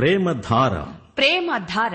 ప్రేమధార. ప్రేమధార.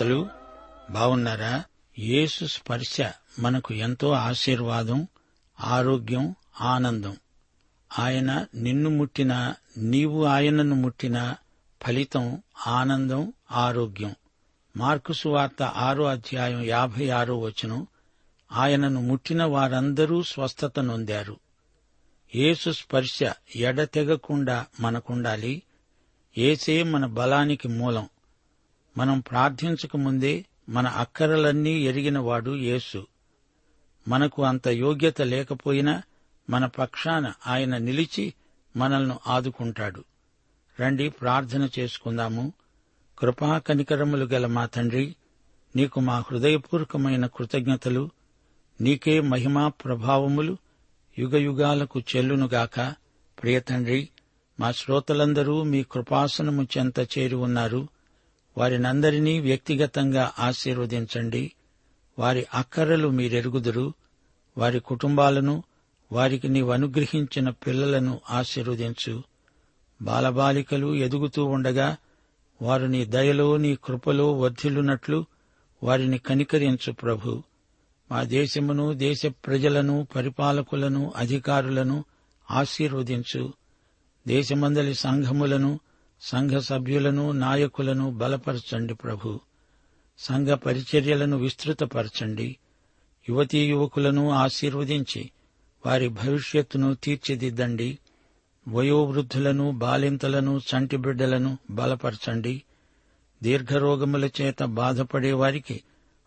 శ్రోతలు బాగున్నారా యేసు స్పర్శ మనకు ఎంతో ఆశీర్వాదం ఆరోగ్యం ఆనందం. ఆయన నిన్ను ముట్టినా నీవు ఆయనను ముట్టినా ఫలితం ఆనందం ఆరోగ్యం. మార్కు సువార్త ఆరో అధ్యాయం యాభై ఆరో వచనం ఆయనను ముట్టిన వారందరూ స్వస్థత నొందారు. యేసు స్పర్శ ఎడతెగకుండా మనకుండాలి. ఏసే మన బలానికి మూలం. మనం ప్రార్థించక ముందే మన అక్కరలన్నీ ఎరిగినవాడు యేసు. మనకు అంత యోగ్యత లేకపోయినా మన పక్షాన ఆయన నిలిచి మనల్ని ఆదుకుంటాడు. రండి ప్రార్థన చేసుకుందాము. కృపా కనికరములు గల మా తండ్రి నీకు మా హృదయపూర్వకమైన కృతజ్ఞతలు నీకే మహిమా ప్రభావములు యుగయుగాలకు చెల్లునుగాక ప్రియ తండ్రి మా శ్రోతలందరూ మీ కృపాసనము చెంత చేరి ఉన్నారు. వారినందరినీ వ్యక్తిగతంగా ఆశీర్వదించండి. వారి అక్కరలు మీరెరుగుదురు. వారి కుటుంబాలను వారికి నీవు అనుగ్రహించిన పిల్లలను ఆశీర్వదించు. బాలబాలికలు ఎదుగుతూ ఉండగా వారు నీ దయలో నీ కృపలో వర్ధిల్లునట్లు వారిని కనికరించు ప్రభు. మా దేశమును దేశ ప్రజలను పరిపాలకులను అధికారులను ఆశీర్వదించు. దేశమందలి సంఘములను సంఘ సభ్యులను నాయకులను బలపరచండి ప్రభు. సంఘ పరిచర్యలను విస్తృతపరచండి. యువతీ యువకులను ఆశీర్వదించి వారి భవిష్యత్తును తీర్చిదిద్దండి. వయోవృద్ధులను బాలింతలను చంటి బిడ్డలను బలపరచండి. దీర్ఘరోగముల చేత బాధపడే వారికి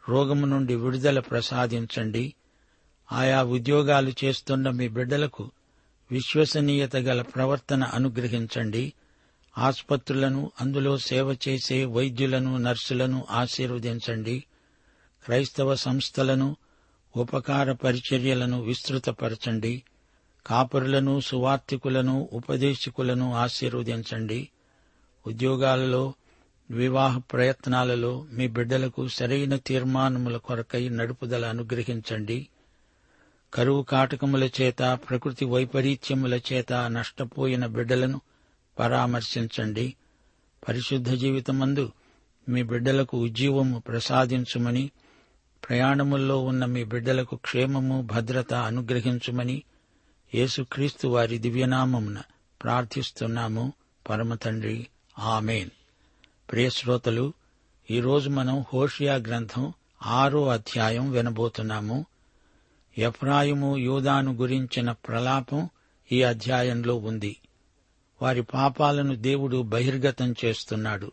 రోగము నుండి విడుదల ప్రసాదించండి. ఆయా ఉద్యోగాలు చేస్తున్న మీ బిడ్డలకు విశ్వసనీయత గల ప్రవర్తన అనుగ్రహించండి. ఆసుపత్రులను అందులో సేవ చేసే వైద్యులను నర్సులను ఆశీర్వదించండి. క్రైస్తవ సంస్థలను ఉపకార పరిచర్యలను విస్తృతపరచండి. కాపరులను సువార్థికులను ఉపదేశకులను ఆశీర్వదించండి. ఉద్యోగాలలో వివాహ ప్రయత్నాలలో మీ బిడ్డలకు సరైన తీర్మానముల కొరకై నడుపుదల అనుగ్రహించండి. కరువు కాటకముల చేత ప్రకృతి వైపరీత్యముల చేత నష్టపోయిన బిడ్డలను పరామర్శించండి. పరిశుద్ధ జీవితమందు మీ బిడ్డలకు ఉజ్జీవము ప్రసాదించుమని ప్రయాణముల్లో ఉన్న మీ బిడ్డలకు క్షేమము భద్రత అనుగ్రహించుమని యేసుక్రీస్తు వారి దివ్యనామమున ప్రార్థిస్తున్నాము. పరమతండ్రి ఆమెన్. ప్రియశ్రోతలు ఈరోజు మనం హోషియా గ్రంథం ఆరో అధ్యాయం వినబోతున్నాము. ఎఫ్రాయిము యూదాను గురించిన ప్రలాపం ఈ అధ్యాయంలో ఉంది. వారి పాపాలను దేవుడు బహిర్గతం చేస్తున్నాడు.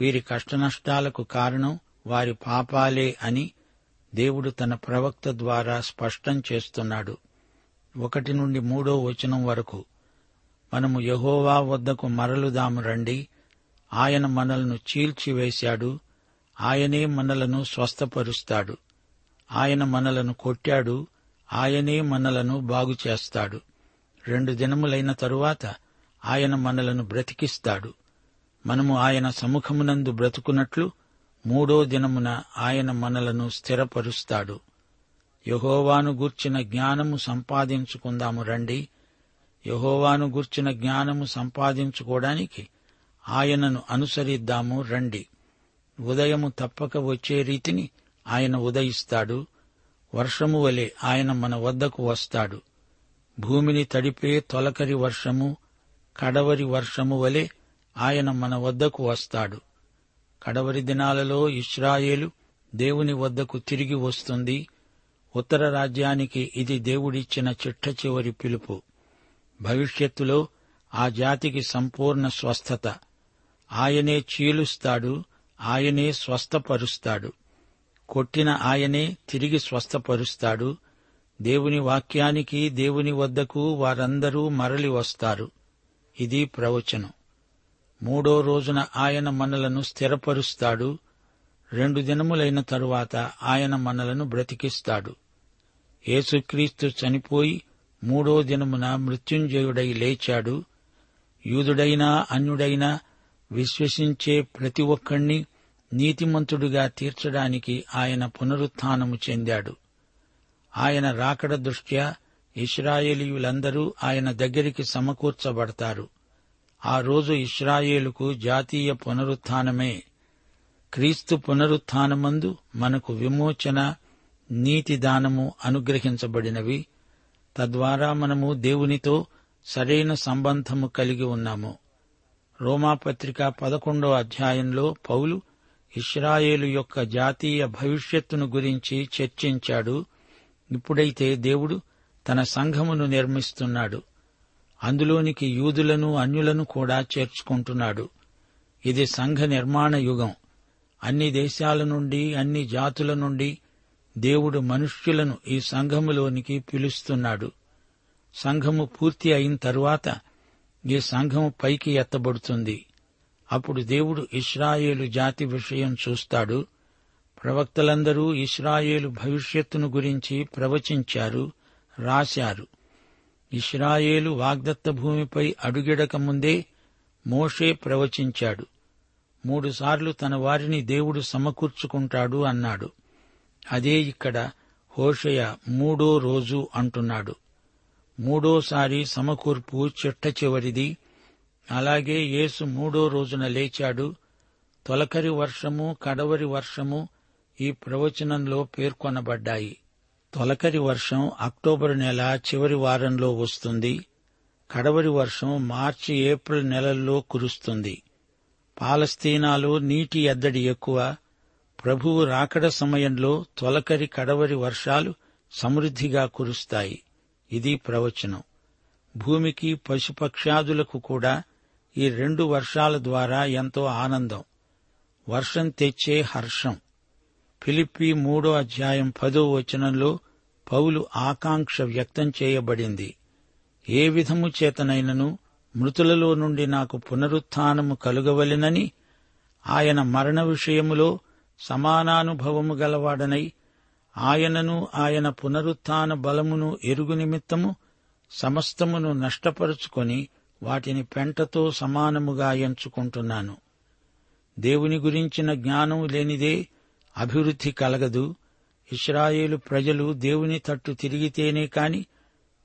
వీరి కష్టనష్టాలకు కారణం వారి పాపాలే అని దేవుడు తన ప్రవక్త ద్వారా స్పష్టం చేస్తున్నాడు. ఒకటి నుండి మూడో వచనం వరకు మనము యహోవా వద్దకు మరలుదాము రండి. ఆయన మనలను చీల్చివేశాడు. ఆయనే మనలను స్వస్థపరుస్తాడు. ఆయన మనలను కొట్టాడు. ఆయనే మనలను బాగుచేస్తాడు. రెండు దినములైన తరువాత ఆయన మనలను బ్రతికిస్తాడు. మనము ఆయన సముఖమునందు బ్రతుకున్నట్లు మూడో దినమున ఆయన మనలను స్థిరపరుస్తాడు. యహోవాను గూర్చిన జ్ఞానము సంపాదించుకుందాము రండి. యహోవాను గూర్చిన జ్ఞానము సంపాదించుకోవడానికి ఆయనను అనుసరిద్దాము రండి. ఉదయము తప్పక వచ్చే రీతిని ఆయన ఉదయిస్తాడు. వర్షము వలె ఆయన మన వద్దకు వస్తాడు. భూమిని తడిపే తొలకరి వర్షము కడవరి వర్షము వలె ఆయన మన వద్దకు వస్తాడు. కడవరి దినాలలో ఇస్రాయేలు దేవుని వద్దకు తిరిగి వస్తుంది. ఉత్తర రాజ్యానికి ఇది దేవుడిచ్చిన చిట్ట చివరి పిలుపు. భవిష్యత్తులో ఆ జాతికి సంపూర్ణ స్వస్థత. ఆయనే చీలుస్తాడు ఆయనే స్వస్థపరుస్తాడు. కొట్టిన ఆయనే తిరిగి స్వస్థపరుస్తాడు. దేవుని వాక్యానికి దేవుని వద్దకు వారందరూ మరలి వస్తారు. ఇది ప్రవచనం. మూడో రోజున ఆయన మనలను స్థిరపరుస్తాడు. రెండు దినములైన తరువాత ఆయన మనలను బ్రతికిస్తాడు. యేసుక్రీస్తు చనిపోయి మూడో దినమున మృత్యుంజయుడై లేచాడు. యూదుడైనా అన్యుడైనా విశ్వసించే ప్రతి ఒక్కణ్ణి నీతిమంతుడిగా తీర్చడానికి ఆయన పునరుత్నము చెందాడు. ఆయన రాకడ దృష్ట్యా ఇస్రాయేలీయులందరూ ఆయన దగ్గరికి సమకూర్చబడతారు. ఆ రోజు ఇస్రాయేలుకు జాతీయ పునరుత్నమే క్రీస్తు పునరుత్నమందు మనకు విమోచన నీతి దానము అనుగ్రహించబడినవి. తద్వారా మనము దేవునితో సరైన సంబంధము కలిగి ఉన్నాము. రోమాపత్రిక పదకొండో అధ్యాయంలో పౌలు ఇస్రాయేలు యొక్క జాతీయ భవిష్యత్తును గురించి చర్చించాడు. ఇప్పుడైతే దేవుడు తన సంఘమును నిర్మిస్తున్నాడు. అందులోనికి యూదులను అన్యులను కూడా చేర్చుకుంటున్నాడు. ఇది సంఘ నిర్మాణ యుగం. అన్ని దేశాల నుండి అన్ని జాతుల నుండి దేవుడు మనుష్యులను ఈ సంఘములోనికి పిలుస్తున్నాడు. సంఘము పూర్తి అయిన తరువాత ఈ సంఘము పైకి ఎత్తబడుతుంది. అప్పుడు దేవుడు ఇస్రాయేలు జాతి విషయం చూస్తాడు. ప్రవక్తలందరూ ఇస్రాయేలు భవిష్యత్తును గురించి ప్రవచించారు. రాశారు. ఇస్రాయేలు వాగ్దత్త భూమిపై అడుగిడక ముందే మోషే ప్రవచించాడు. మూడుసార్లు తన వారిని దేవుడు సమకూర్చుకుంటాడు అన్నాడు. అదే ఇక్కడ హోషయ మూడో రోజు అంటున్నాడు. మూడోసారి సమకూర్పు చిట్ట చివరిది. అలాగే యేసు మూడో రోజున లేచాడు. తొలకరి వర్షము కడవరి వర్షము ఈ ప్రవచనంలో పేర్కొనబడ్డాయి. తొలకరి వర్షం అక్టోబర్ నెల చివరి వారంలో వస్తుంది. కడవరి వర్షం మార్చి ఏప్రిల్ నెలల్లో కురుస్తుంది. పాలస్తీనాలో నీటి ఎద్దడి ఎక్కువ. ప్రభువు రాకడ సమయంలో తొలకరి కడవరి వర్షాలు సమృద్ధిగా కురుస్తాయి. ఇది ప్రవచనం. భూమికి పశుపక్ష్యాదులకు కూడా ఈ రెండు వర్షాల ద్వారా ఎంతో ఆనందం. వర్షం తెచ్చే హర్షం. ఫిలిప్పి మూడో అధ్యాయం పదో వచనంలో పౌలు ఆకాంక్ష వ్యక్తం చేయబడింది. ఏ విధము చేతనైనను మృతులలో నుండి నాకు పునరుత్నము కలుగవలెనని ఆయన మరణ విషయములో సమానానుభవము గలవాడనై ఆయనను ఆయన పునరుత్న బలమును ఎరుగు నిమిత్తము సమస్తమును నష్టపరుచుకొని వాటిని పెంటతో సమానముగా ఎంచుకుంటున్నాను. దేవుని గురించిన జ్ఞానం లేనిదే అభివృద్ధి కలగదు. ఇస్రాయేలు ప్రజలు దేవుని తట్టు తిరిగితేనే కాని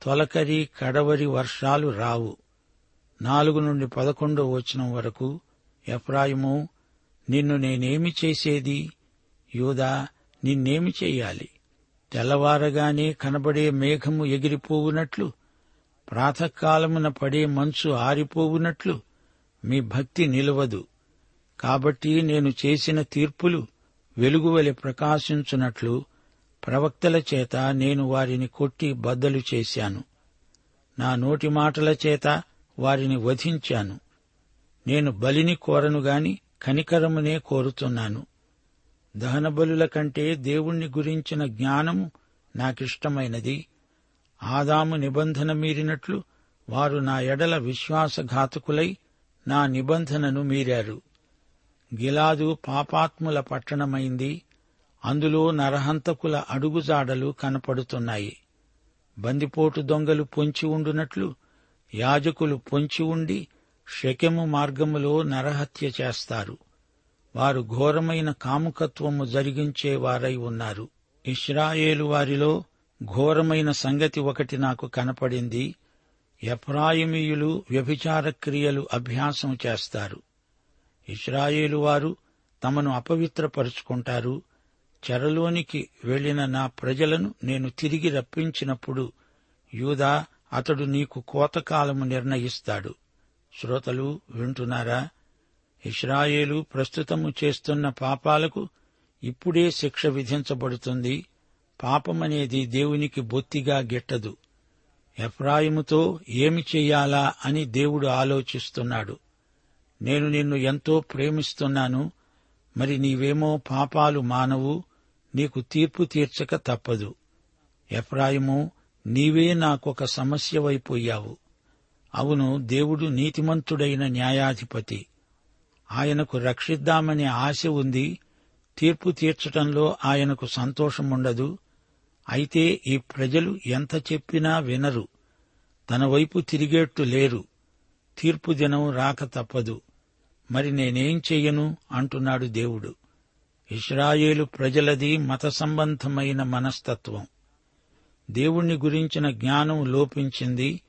తొలకరి కడవరి వర్షాలు రావు. నాలుగు నుండి పదకొండో వచనం వరకు ఎఫ్రాయిము నిన్ను నేనేమి చేసేది? యూదా నిన్నేమి చెయ్యాలి తెల్లవారగానే కనబడే మేఘము ఎగిరిపోవునట్లు? ప్రాతకాలమున పడే మంచు ఆరిపోవునట్లు? మీ భక్తి నిలవదు. కాబట్టి నేను చేసిన తీర్పులు వెలుగువలి ప్రకాశించున్నట్లు ప్రవక్తల చేత నేను వారిని కొట్టి బద్దలు చేశాను. నా నోటి మాటల చేత వారిని వధించాను. నేను బలిని కోరను గాని కనికరమునే కోరుతున్నాను. దహనబలుల కంటే దేవుణ్ణి గురించిన జ్ఞానము నాకిష్టమైనది. ఆదాము నిబంధన మీరినట్లు వారు నా ఎడల విశ్వాసఘాతకులై నా నిబంధనను మీరారు. గిలాదు పాపాత్ముల పట్టణమైంది. అందులో నరహంతకుల అడుగుజాడలు కనపడుతున్నాయి. బందిపోటు దొంగలు పొంచి ఉండునట్లు యాజకులు పొంచి ఉండి షకెము మార్గములో నరహత్య చేస్తారు. వారు ఘోరమైన కాముకత్వము జరిగించేవారై ఉన్నారు. ఇస్రాయేలు వారిలో ఘోరమైన సంగతి ఒకటి నాకు కనపడింది. ఎఫ్రాయిమీయులు వ్యభిచార క్రియలు అభ్యాసం చేస్తారు. ఇస్రాయేలు వారు తమను అపవిత్రపరుచుకుంటారు. చెరలోనికి వెళ్ళిన నా ప్రజలను నేను తిరిగి రప్పించినప్పుడు యూదా అతడు నీకు కోతకాలము నిర్ణయిస్తాడు. శ్రోతలు వింటున్నారా? ఇస్రాయేలు ప్రస్తుతము చేస్తున్న పాపాలకు ఇప్పుడే శిక్ష విధించబడుతుంది. పాపమనేది దేవునికి బొత్తిగా గిట్టదు. ఎఫ్రాయిముతో ఏమి చెయ్యాలా అని దేవుడు ఆలోచిస్తున్నాడు. నేను నిన్ను ఎంతో ప్రేమిస్తున్నాను మరి నీవేమో పాపాలు మానవు నీకు తీర్పు తీర్చక తప్పదు. ఎఫ్రాయిము నీవే నాకొక సమస్యవైపోయావు అవును దేవుడు నీతిమంతుడైన న్యాయాధిపతి. ఆయనకు రక్షిద్దామనే ఆశ ఉంది తీర్పు తీర్చటంలో ఆయనకు సంతోషముండదు. అయితే ఈ ప్రజలు ఎంత చెప్పినా వినరు తన వైపు తిరిగేట్టు లేరు. తీర్పు దినం రాక తప్పదు. మరి నేనేం చెయ్యను అంటున్నాడు దేవుడు. ఇస్రాయేలు ప్రజలది మత సంబంధమైన మనస్తత్వం. దేవుణ్ణి గురించిన జ్ఞానం లోపించింది.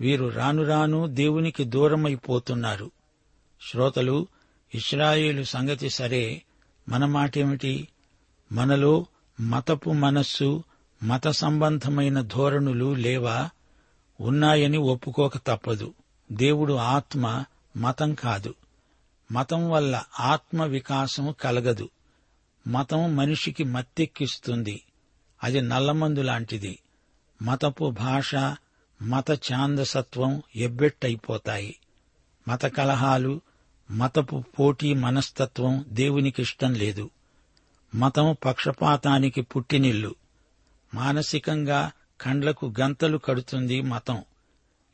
వీరు రాను రాను దేవునికి దూరమైపోతున్నారు. శ్రోతలు ఇస్రాయేలు సంగతి సరే. మన మాటేమిటి? మనలో మతపు మనస్సు మత సంబంధమైన ధోరణులు లేవా? ఉన్నాయని ఒప్పుకోక తప్పదు. దేవుడు ఆత్మ మతం కాదు. మతం వల్ల ఆత్మ వికాసం కలగదు. మతం మనిషికి మత్తెక్కిస్తుంది. అది నల్లమందు లాంటిది. మతపు భాష మత ఛాందసత్వం ఎబ్బెట్టయిపోతాయి మత కలహాలు మతపు పోటీ మనస్తత్వం దేవునికిష్టం లేదు. మతం పక్షపాతానికి పుట్టినిల్లు. మానసికంగా కండ్లకు గంతలు కడుతుంది మతం.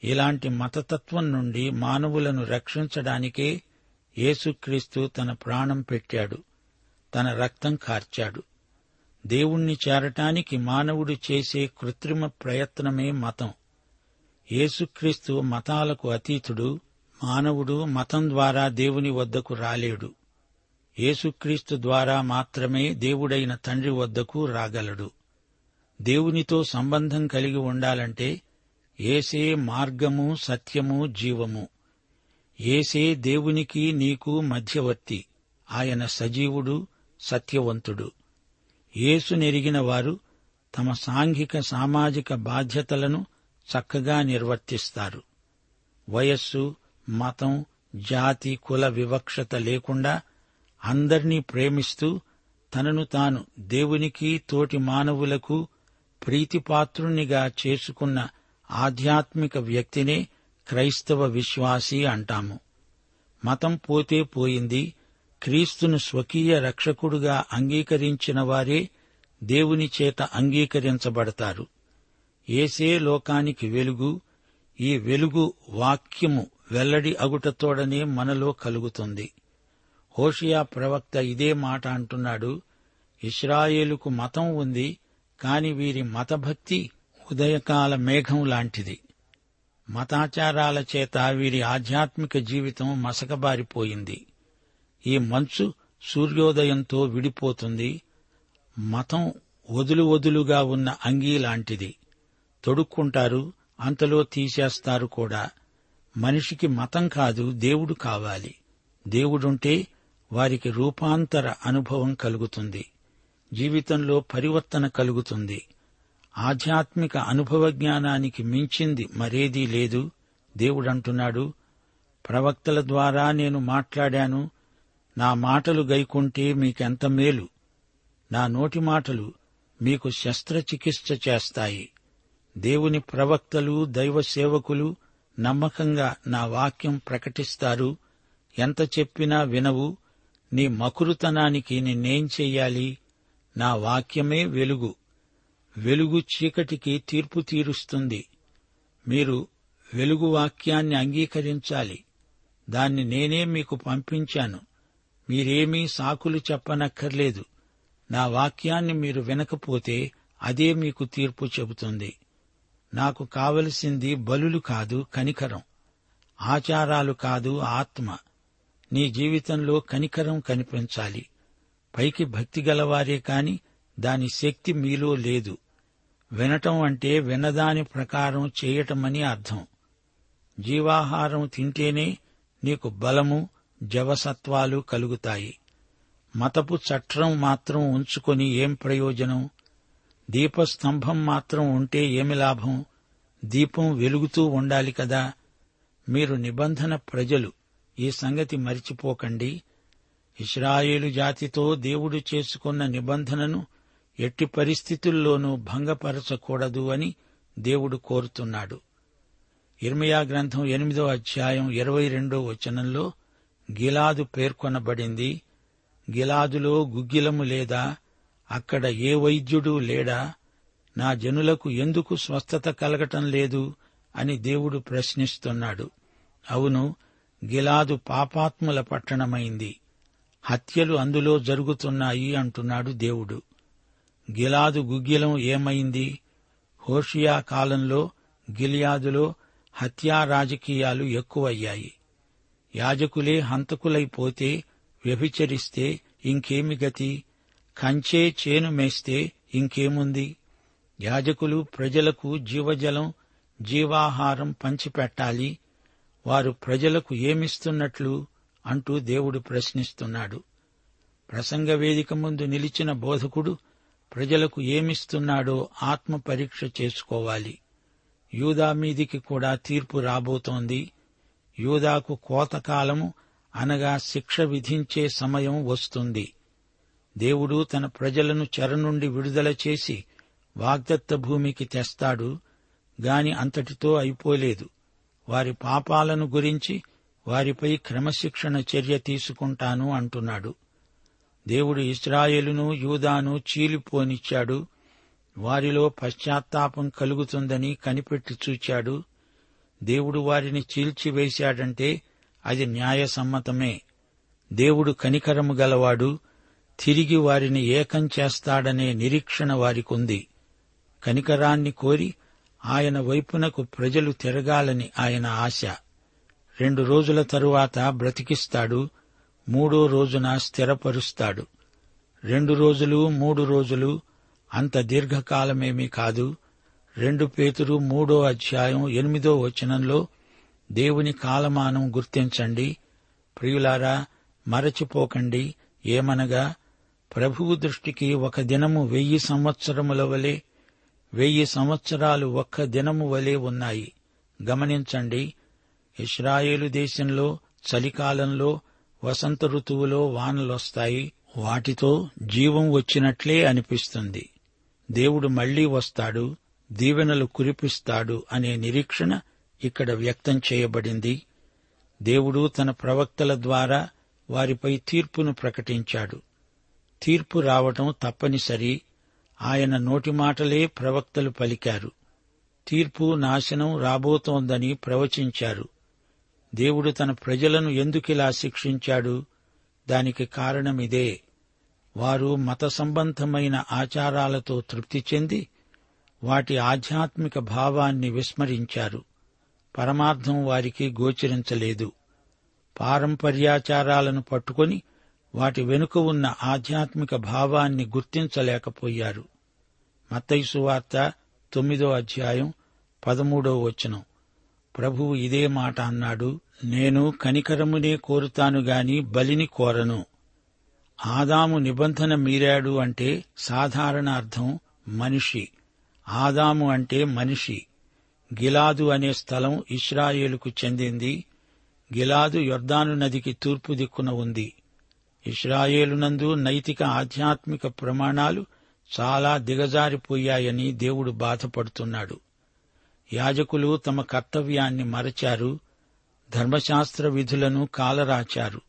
ఇలాంటి మతతత్వం నుండి మానవులను రక్షించడానికే యేసుక్రీస్తు తన ప్రాణం పెట్టాడు. తన రక్తం కార్చాడు. దేవుణ్ణి చేరటానికి మానవుడు చేసే కృత్రిమ ప్రయత్నమే మతం. యేసుక్రీస్తు మతాలకు అతీతుడు మానవుడు మతం ద్వారా దేవుని వద్దకు రాలేడు. యేసుక్రీస్తు ద్వారా మాత్రమే దేవుడైన తండ్రి వద్దకు రాగలడు. దేవునితో సంబంధం కలిగి ఉండాలంటే ఏసే మార్గము సత్యము జీవము. ఏసే దేవునికి నీకు మధ్యవర్తి. ఆయన సజీవుడు సత్యవంతుడు. ఏసు నెరిగిన వారు తమ సాంఘిక సామాజిక బాధ్యతలను చక్కగా నిర్వర్తిస్తారు. వయస్సు మతం జాతి కుల వివక్షత లేకుండా అందర్నీ ప్రేమిస్తూ తనను తాను దేవునికి తోటి మానవులకు ప్రీతిపాత్రునిగా చేసుకున్న ఆధ్యాత్మిక వ్యక్తినే క్రైస్తవ విశ్వాసి అంటాము. మతం పోతే పోయింది. క్రీస్తును స్వకీయ రక్షకుడుగా అంగీకరించిన వారే దేవుని చేత అంగీకరించబడతారు. ఏసే లోకానికి వెలుగు. ఈ వెలుగు వాక్యము వెల్లడి అగుటతోడనే మనలో కలుగుతుంది. హోషియా ప్రవక్త ఇదే మాట అంటున్నాడు. ఇస్రాయేలుకు మతం ఉంది కాని వీరి మతభక్తి ఉదయకాల మేఘం లాంటిది. మతాచారాల చేత వీరి ఆధ్యాత్మిక జీవితం మసకబారిపోయింది. ఈ మంచు సూర్యోదయంతో విడిపోతుంది. మతం వదులు వదులుగా ఉన్న అంగీ లాంటిది. తొడుక్కుంటారు అంతలో తీసేస్తారు కూడా. మనిషికి మతం కాదు దేవుడు కావాలి. దేవుడుంటే వారికి రూపాంతర అనుభవం కలుగుతుంది. జీవితంలో పరివర్తన కలుగుతుంది. ఆధ్యాత్మిక అనుభవ జ్ఞానానికి మించింది మరేదీ లేదు. దేవుడంటున్నాడు ప్రవక్తల ద్వారా నేను మాట్లాడాను. నా మాటలు గైకుంటే మీకెంత మేలు? నా నోటి మాటలు మీకు శస్త్రచికిత్స చేస్తాయి. దేవుని ప్రవక్తలు దైవ సేవకులు నమ్మకంగా నా వాక్యం ప్రకటిస్తారు. ఎంత చెప్పినా వినవు. నీ మకురుతనానికి నిన్నేం చెయ్యాలి? నా వాక్యమే వెలుగు. వెలుగు చీకటికి తీర్పు తీరుస్తుంది. మీరు వెలుగు వాక్యాన్ని అంగీకరించాలి. దాన్ని నేనే మీకు పంపించాను. మీరేమీ సాకులు చెప్పనక్కర్లేదు. నా వాక్యాన్ని మీరు వినకపోతే అదే మీకు తీర్పు చెబుతుంది. నాకు కావలసింది బలులు కాదు కనికరం. ఆచారాలు కాదు ఆత్మ. నీ జీవితంలో కనికరం కనిపించాలి. పైకి భక్తి గలవారే కాని దాని శక్తి మీలో లేదు. వినటం అంటే వినదాని ప్రకారం చేయటమని అర్థం. జీవాహారం తింటేనే నీకు బలము జవసత్వాలు కలుగుతాయి. మతపు చట్రం మాత్రం ఉంచుకొని ఏం ప్రయోజనం? దీపస్తంభం మాత్రం ఉంటే ఏమి లాభం? దీపం వెలుగుతూ ఉండాలి కదా. మీరు నిబంధన ప్రజలు. ఈ సంగతి మరిచిపోకండి. ఇస్రాయేలు జాతితో దేవుడు చేసుకున్న నిబంధనను ఎట్టి పరిస్థితుల్లోనూ భంగపరచకూడదు అని దేవుడు కోరుతున్నాడు. ఇర్మయా గ్రంథం ఎనిమిదో అధ్యాయం ఇరవై రెండో వచనంలో గిలాదు పేర్కొనబడింది. గిలాదులో గుగ్గిలము లేదా అక్కడ ఏ వైద్యుడు లేడా? నా జనులకు ఎందుకు స్వస్థత కలగటం లేదు? అని దేవుడు ప్రశ్నిస్తున్నాడు. అవును గిలాదు పాపాత్ముల పట్టణమైంది. హత్యలు అందులో జరుగుతున్నాయి అంటున్నాడు దేవుడు. గిలాదు గుగ్గిలం ఏమైంది? హోషియా కాలంలో గిలియాదులో హత్యా రాజకీయాలు ఎక్కువయ్యాయి. యాజకులే హంతకులైపోతే వ్యభిచరిస్తే ఇంకేమి గతి? కంచే చేను మేస్తే ఇంకేముంది? యాజకులు ప్రజలకు జీవజలం జీవాహారం పంచిపెట్టాలి. వారు ప్రజలకు ఏమిస్తున్నట్లు అంటూ దేవుడు ప్రశ్నిస్తున్నాడు. ప్రసంగ వేదిక ముందు నిలిచిన బోధకుడు ప్రజలకు ఏమిస్తున్నాడో ఆత్మ పరీక్ష చేసుకోవాలి. యూదా మీదికి కూడా తీర్పు రాబోతోంది. యూదాకు కోతకాలము అనగా శిక్ష విధించే సమయం వస్తుంది. దేవుడు తన ప్రజలను చెర నుండి విడుదల చేసి వాగ్దత్త భూమికి తెస్తాడు గాని అంతటితో అయిపోలేదు. వారి పాపాలను గురించి వారిపై క్రమశిక్షణ చర్య తీసుకుంటాను అంటున్నాడు. దేవుడు ఇస్రాయేలును యూదాను చీలిపోనిచ్చాడు వారిలో పశ్చాత్తాపం కలుగుతుందని కనిపెట్టి చూచాడు. దేవుడు వారిని చీల్చివేశాడంటే అది న్యాయసమ్మతమే. దేవుడు కనికరము గలవాడు తిరిగి వారిని ఏకం చేస్తాడనే నిరీక్షణ వారికుంది. కనికరాన్ని కోరి ఆయన వైపునకు ప్రజలు తిరగాలని ఆయన ఆశ. రెండు రోజుల తరువాత బ్రతికిస్తాడు మూడో రోజున స్థిరపరుస్తాడు. రెండు రోజులు మూడు రోజులు అంత దీర్ఘకాలమేమీ కాదు. రెండు పేతురు మూడో అధ్యాయం ఎనిమిదో వచనంలో దేవుని కాలమానం గుర్తించండి. ప్రియులారా మరచిపోకండి. ఏమనగా ప్రభువు దృష్టికి ఒక దినము వెయ్యి సంవత్సరముల వలె వెయ్యి సంవత్సరాలు ఒక్క దినము వలె ఉన్నాయి. గమనించండి. ఇస్రాయేలు దేశంలో చలికాలంలో వసంత ఋతువులో వానలొస్తాయి. వాటితో జీవం వచ్చినట్లే అనిపిస్తుంది. దేవుడు మళ్ళీ వస్తాడు దీవెనలు కురిపిస్తాడు అనే నిరీక్షణ ఇక్కడ వ్యక్తం చేయబడింది. దేవుడు తన ప్రవక్తల ద్వారా వారిపై తీర్పును ప్రకటించాడు. తీర్పు రావటం తప్పనిసరి. ఆయన నోటి మాటలే ప్రవక్తలు పలికారు. తీర్పు నాశనం రాబోతోందని ప్రవచించారు. దేవుడు తన ప్రజలను ఎందుకిలా శిక్షించాడు? దానికి కారణమిదే. వారు మత సంబంధమైన ఆచారాలతో తృప్తి చెంది వాటి ఆధ్యాత్మిక భావాన్ని విస్మరించారు. పరమార్థం వారికి గోచరించలేదు. పారంపర్యాచారాలను పట్టుకొని వాటి వెనుక ఉన్న ఆధ్యాత్మిక భావాన్ని గుర్తించలేకపోయారు. మత్తైసు వార్త తొమ్మిదో అధ్యాయం పదమూడో వచనం. ప్రభువు ఇదే మాట అన్నాడు నేను కనికరమునే కోరుతాను గాని బలిని కోరను. ఆదాము నిబంధన మీరాడు అంటే సాధారణ అర్థం మనిషి. ఆదాము అంటే మనిషి. గిలాదు అనే స్థలం ఇస్రాయేలుకు చెందింది. గిలాదు యొర్దాను నదికి తూర్పు దిక్కున ఉంది. ఇస్రాయేలునందు నైతిక ఆధ్యాత్మిక ప్రమాణాలు చాలా దిగజారిపోయాయని దేవుడు బాధపడుతున్నాడు. యాజకులు తమ కర్తవ్యాన్ని మరచారు ధర్మశాస్త్ర విధులను కాలరాచారు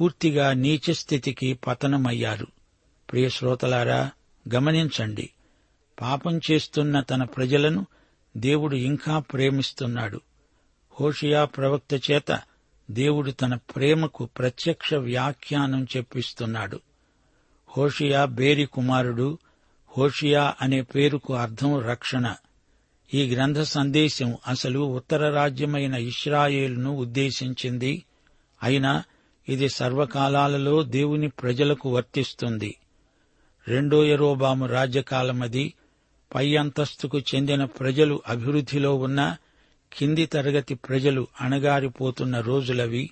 పూర్తిగా నీచ స్థితికి పతనమయ్యారు. ప్రియశ్రోతలారా గమనించండి పాపం చేస్తున్న తన ప్రజలను దేవుడు ఇంకా ప్రేమిస్తున్నాడు. హోషియా ప్రవక్త చేత దేవుడు తన ప్రేమకు ప్రత్యక్ష వ్యాఖ్యానం చెప్పిస్తున్నాడు. హోషియా బేరి కుమారుడు హోషియా అనే పేరుకు అర్థం రక్షణ. ఈ గ్రంథ సందేశం అసలు ఉత్తర రాజ్యమైన ఇస్రాయేల్ను ఉద్దేశించింది. అయినా ఇది సర్వకాలాలలో దేవుని ప్రజలకు వర్తిస్తుంది. రెండో యరోబాము రాజ్యకాలమది పై అంతస్తుకు చెందిన ప్రజలు అభివృద్ధిలో ఉన్న కింది తరగతి ప్రజలు అణగారిపోతున్న రోజులవి.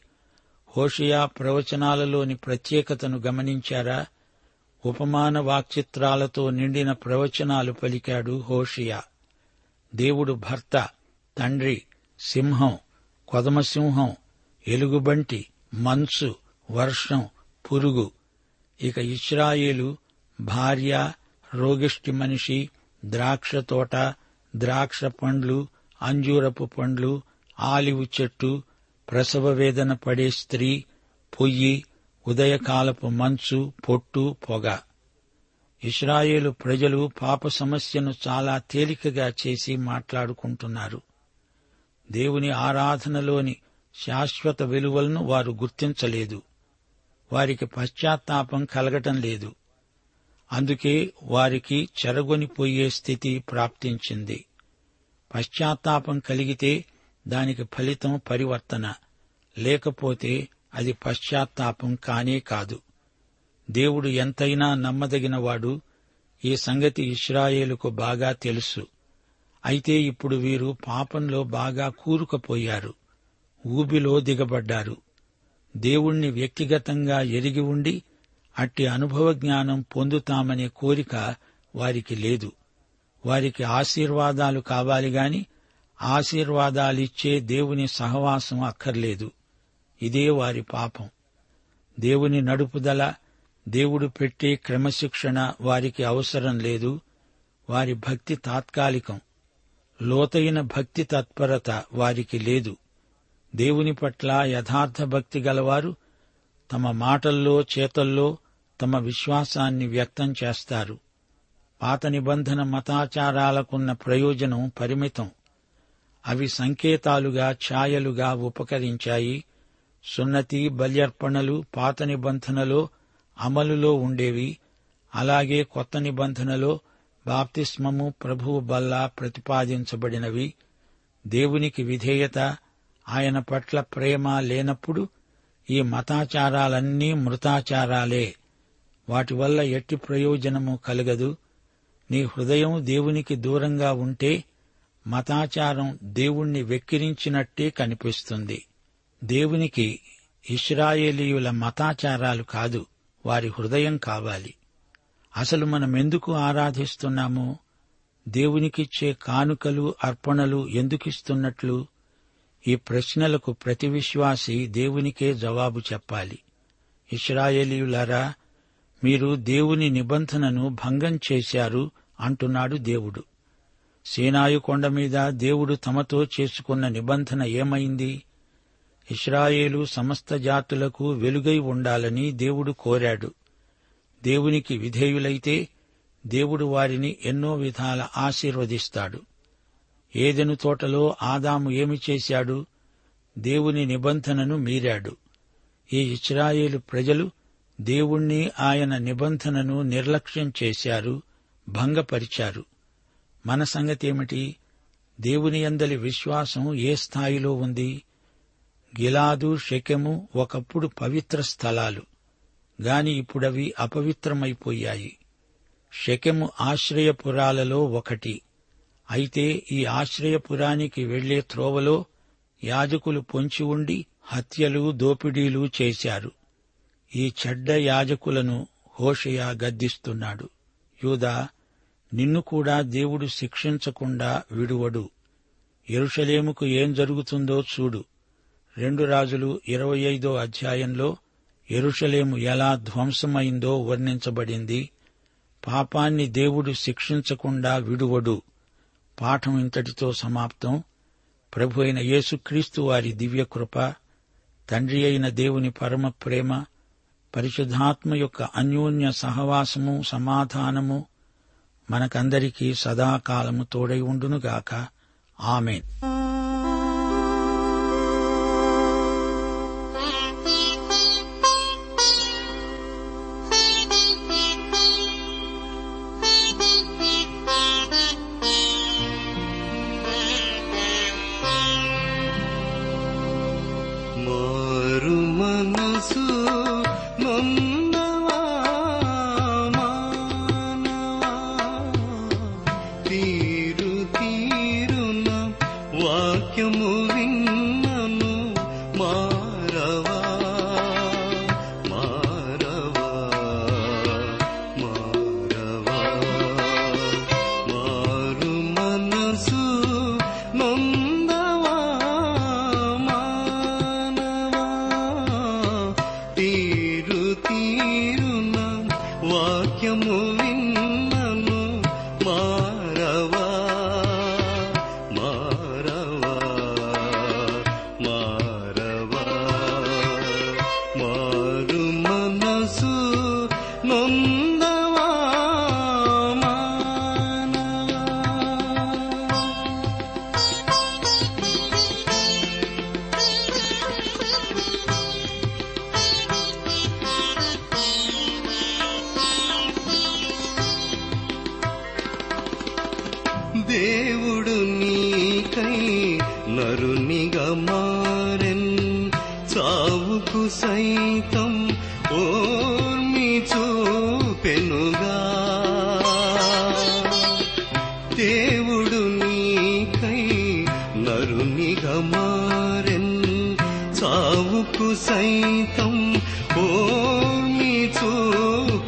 హోషియా ప్రవచనాలలోని ప్రత్యేకతను గమనించారా? ఉపమాన వాక్చిత్రాలతో నిండిన ప్రవచనాలు పలికాడు హోషియా. దేవుడు భర్త తండ్రి సింహం కొదమసింహం ఎలుగుబంటి మంచు వర్షం పురుగు. ఇక ఇస్రాయేలు భార్య రోగిష్టి మనిషి ద్రాక్ష తోట ద్రాక్ష పండ్లు అంజూరపు పండ్లు ఆలివు చెట్టు ప్రసవ వేదన పడే స్త్రీ పొయ్యి ఉదయకాలపు మంచు పొట్టు పొగ. ఇస్రాయేలు ప్రజలు పాప సమస్యను చాలా తేలికగా చేసి మాట్లాడుకుంటున్నారు. దేవుని ఆరాధనలోని శాశ్వత విలువలను వారు గుర్తించలేదు. వారికి పశ్చాత్తాపం కలగటం లేదు. అందుకే వారికి చెరగొనిపోయే స్థితి ప్రాప్తించింది. పశ్చాత్తాపం కలిగితే దానికి ఫలితం పరివర్తన లేకపోతే అది పశ్చాత్తాపం కానే కాదు. దేవుడు ఎంతైనా నమ్మదగినవాడు. ఈ సంగతి ఇస్రాయేలుకు బాగా తెలుసు. అయితే ఇప్పుడు వీరు పాపంలో బాగా కూరుకుపోయారు. ఊబిలో దిగబడ్డారు. దేవుణ్ణి వ్యక్తిగతంగా ఎరిగి ఉండి అట్టి అనుభవ జ్ఞానం పొందుతామనే కోరిక వారికి లేదు. వారికి ఆశీర్వాదాలు కావాలి గాని ఆశీర్వాదాలిచ్చే దేవుని సహవాసం అక్కర్లేదు. ఇదే వారి పాపం. దేవుని నడుపుదల దేవుడు పెట్టే క్రమశిక్షణ వారికి అవసరం లేదు. వారి భక్తి తాత్కాలికం. లోతైన భక్తి తత్పరత వారికి లేదు. దేవుని పట్ల యథార్థ భక్తి గలవారు తమ మాటల్లో చేతల్లో తమ విశ్వాసాన్ని వ్యక్తం చేస్తారు. పాత నిబంధన మతాచారాలకున్న ప్రయోజనం పరిమితం. అవి సంకేతాలుగా ఛాయలుగా ఉపకరించాయి. సున్నతి బల్యర్పణలు పాత నిబంధనలో అమలులో ఉండేవి. అలాగే కొత్త నిబంధనలో బాప్తిస్మము ప్రభువు బల్ల ప్రతిపాదించబడినవి. దేవునికి విధేయత ఆయన పట్ల ప్రేమ లేనప్పుడు ఈ మతాచారాలన్నీ మృతాచారాలే. వాటి వల్ల ఎట్టి ప్రయోజనము కలగదు. నీ హృదయం దేవునికి దూరంగా ఉంటే మతాచారం దేవుణ్ణి వెక్కిరించినట్టే కనిపిస్తుంది. దేవునికి ఇస్రాయేలీయుల మతాచారాలు కాదు. వారి హృదయం కావాలి. అసలు మనం ఎందుకు ఆరాధిస్తున్నాము? దేవునికిచ్చే కానుకలు అర్పణలు ఎందుకిస్తున్నట్లు? ఈ ప్రశ్నలకు ప్రతి విశ్వాసి దేవునికే జవాబు చెప్పాలి. ఇస్రాయేలీయులారా మీరు దేవుని నిబంధనను భంగం చేశారు అంటున్నాడు దేవుడు. సీనాయు కొండ మీద దేవుడు తమతో చేసుకున్న నిబంధన ఏమైంది? ఇస్రాయేలు సమస్త జాతులకు వెలుగై ఉండాలని దేవుడు కోరాడు. దేవునికి విధేయులైతే దేవుడు వారిని ఎన్నో విధాల ఆశీర్వదిస్తాడు. ఏదెను తోటలో ఆదాము ఏమి చేశాడు? దేవుని నిబంధనను మీరాడు. ఈ ఇస్రాయేలు ప్రజలు దేవుణ్ణి ఆయన నిబంధనను నిర్లక్ష్యం చేశారు భంగపరిచారు. మన సంగతేమిటి? దేవుని అందలి విశ్వాసం ఏ స్థాయిలో ఉంది? గిలాదు షెకెము ఒకప్పుడు పవిత్ర స్థలాలు. గాని ఇప్పుడవి అపవిత్రమైపోయాయి. షెకెము ఆశ్రయపురాలలో ఒకటి. అయితే ఈ ఆశ్రయపురానికి వెళ్ళే త్రోవలో యాజకులు పొంచి ఉండి హత్యలు దోపిడీలు చేశారు. ఈ చెడ్డ యాజకులను హోషయ గద్దిస్తున్నాడు. యూదా నిన్ను కూడా దేవుడు శిక్షించకుండా విడువడు. ఎరుషలేముకు ఏం జరుగుతుందో చూడు. రెండు రాజులు ఇరవై ఐదో అధ్యాయంలో ఎరుషలేము ఎలా ధ్వంసమైందో వర్ణించబడింది. పాపాన్ని దేవుడు శిక్షించకుండా విడువడు. పాఠం ఇంతటితో సమాప్తం. ప్రభు అయిన యేసుక్రీస్తు వారి దివ్యకృప తండ్రి అయిన దేవుని పరమ ప్రేమ పరిశుద్ధాత్మ యొక్క అన్యోన్య సహవాసము సమాధానము మనకందరికీ సదాకాలము తోడై ఉండునుగాక. ఆమెన్.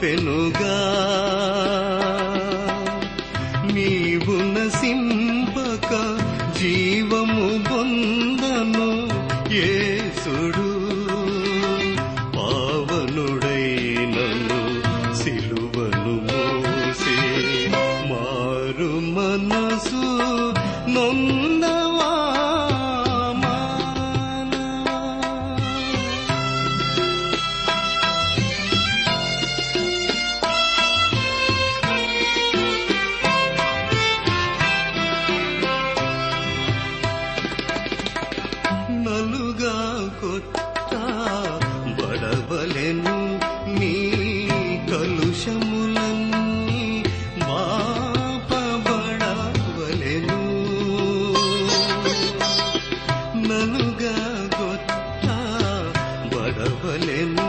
పెనుగా బడవలెను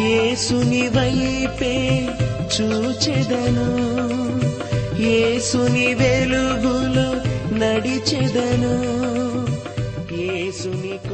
యేసుని వైపే చూచెదను. యేసుని వెలుగులో నడిచెదను. యేసుని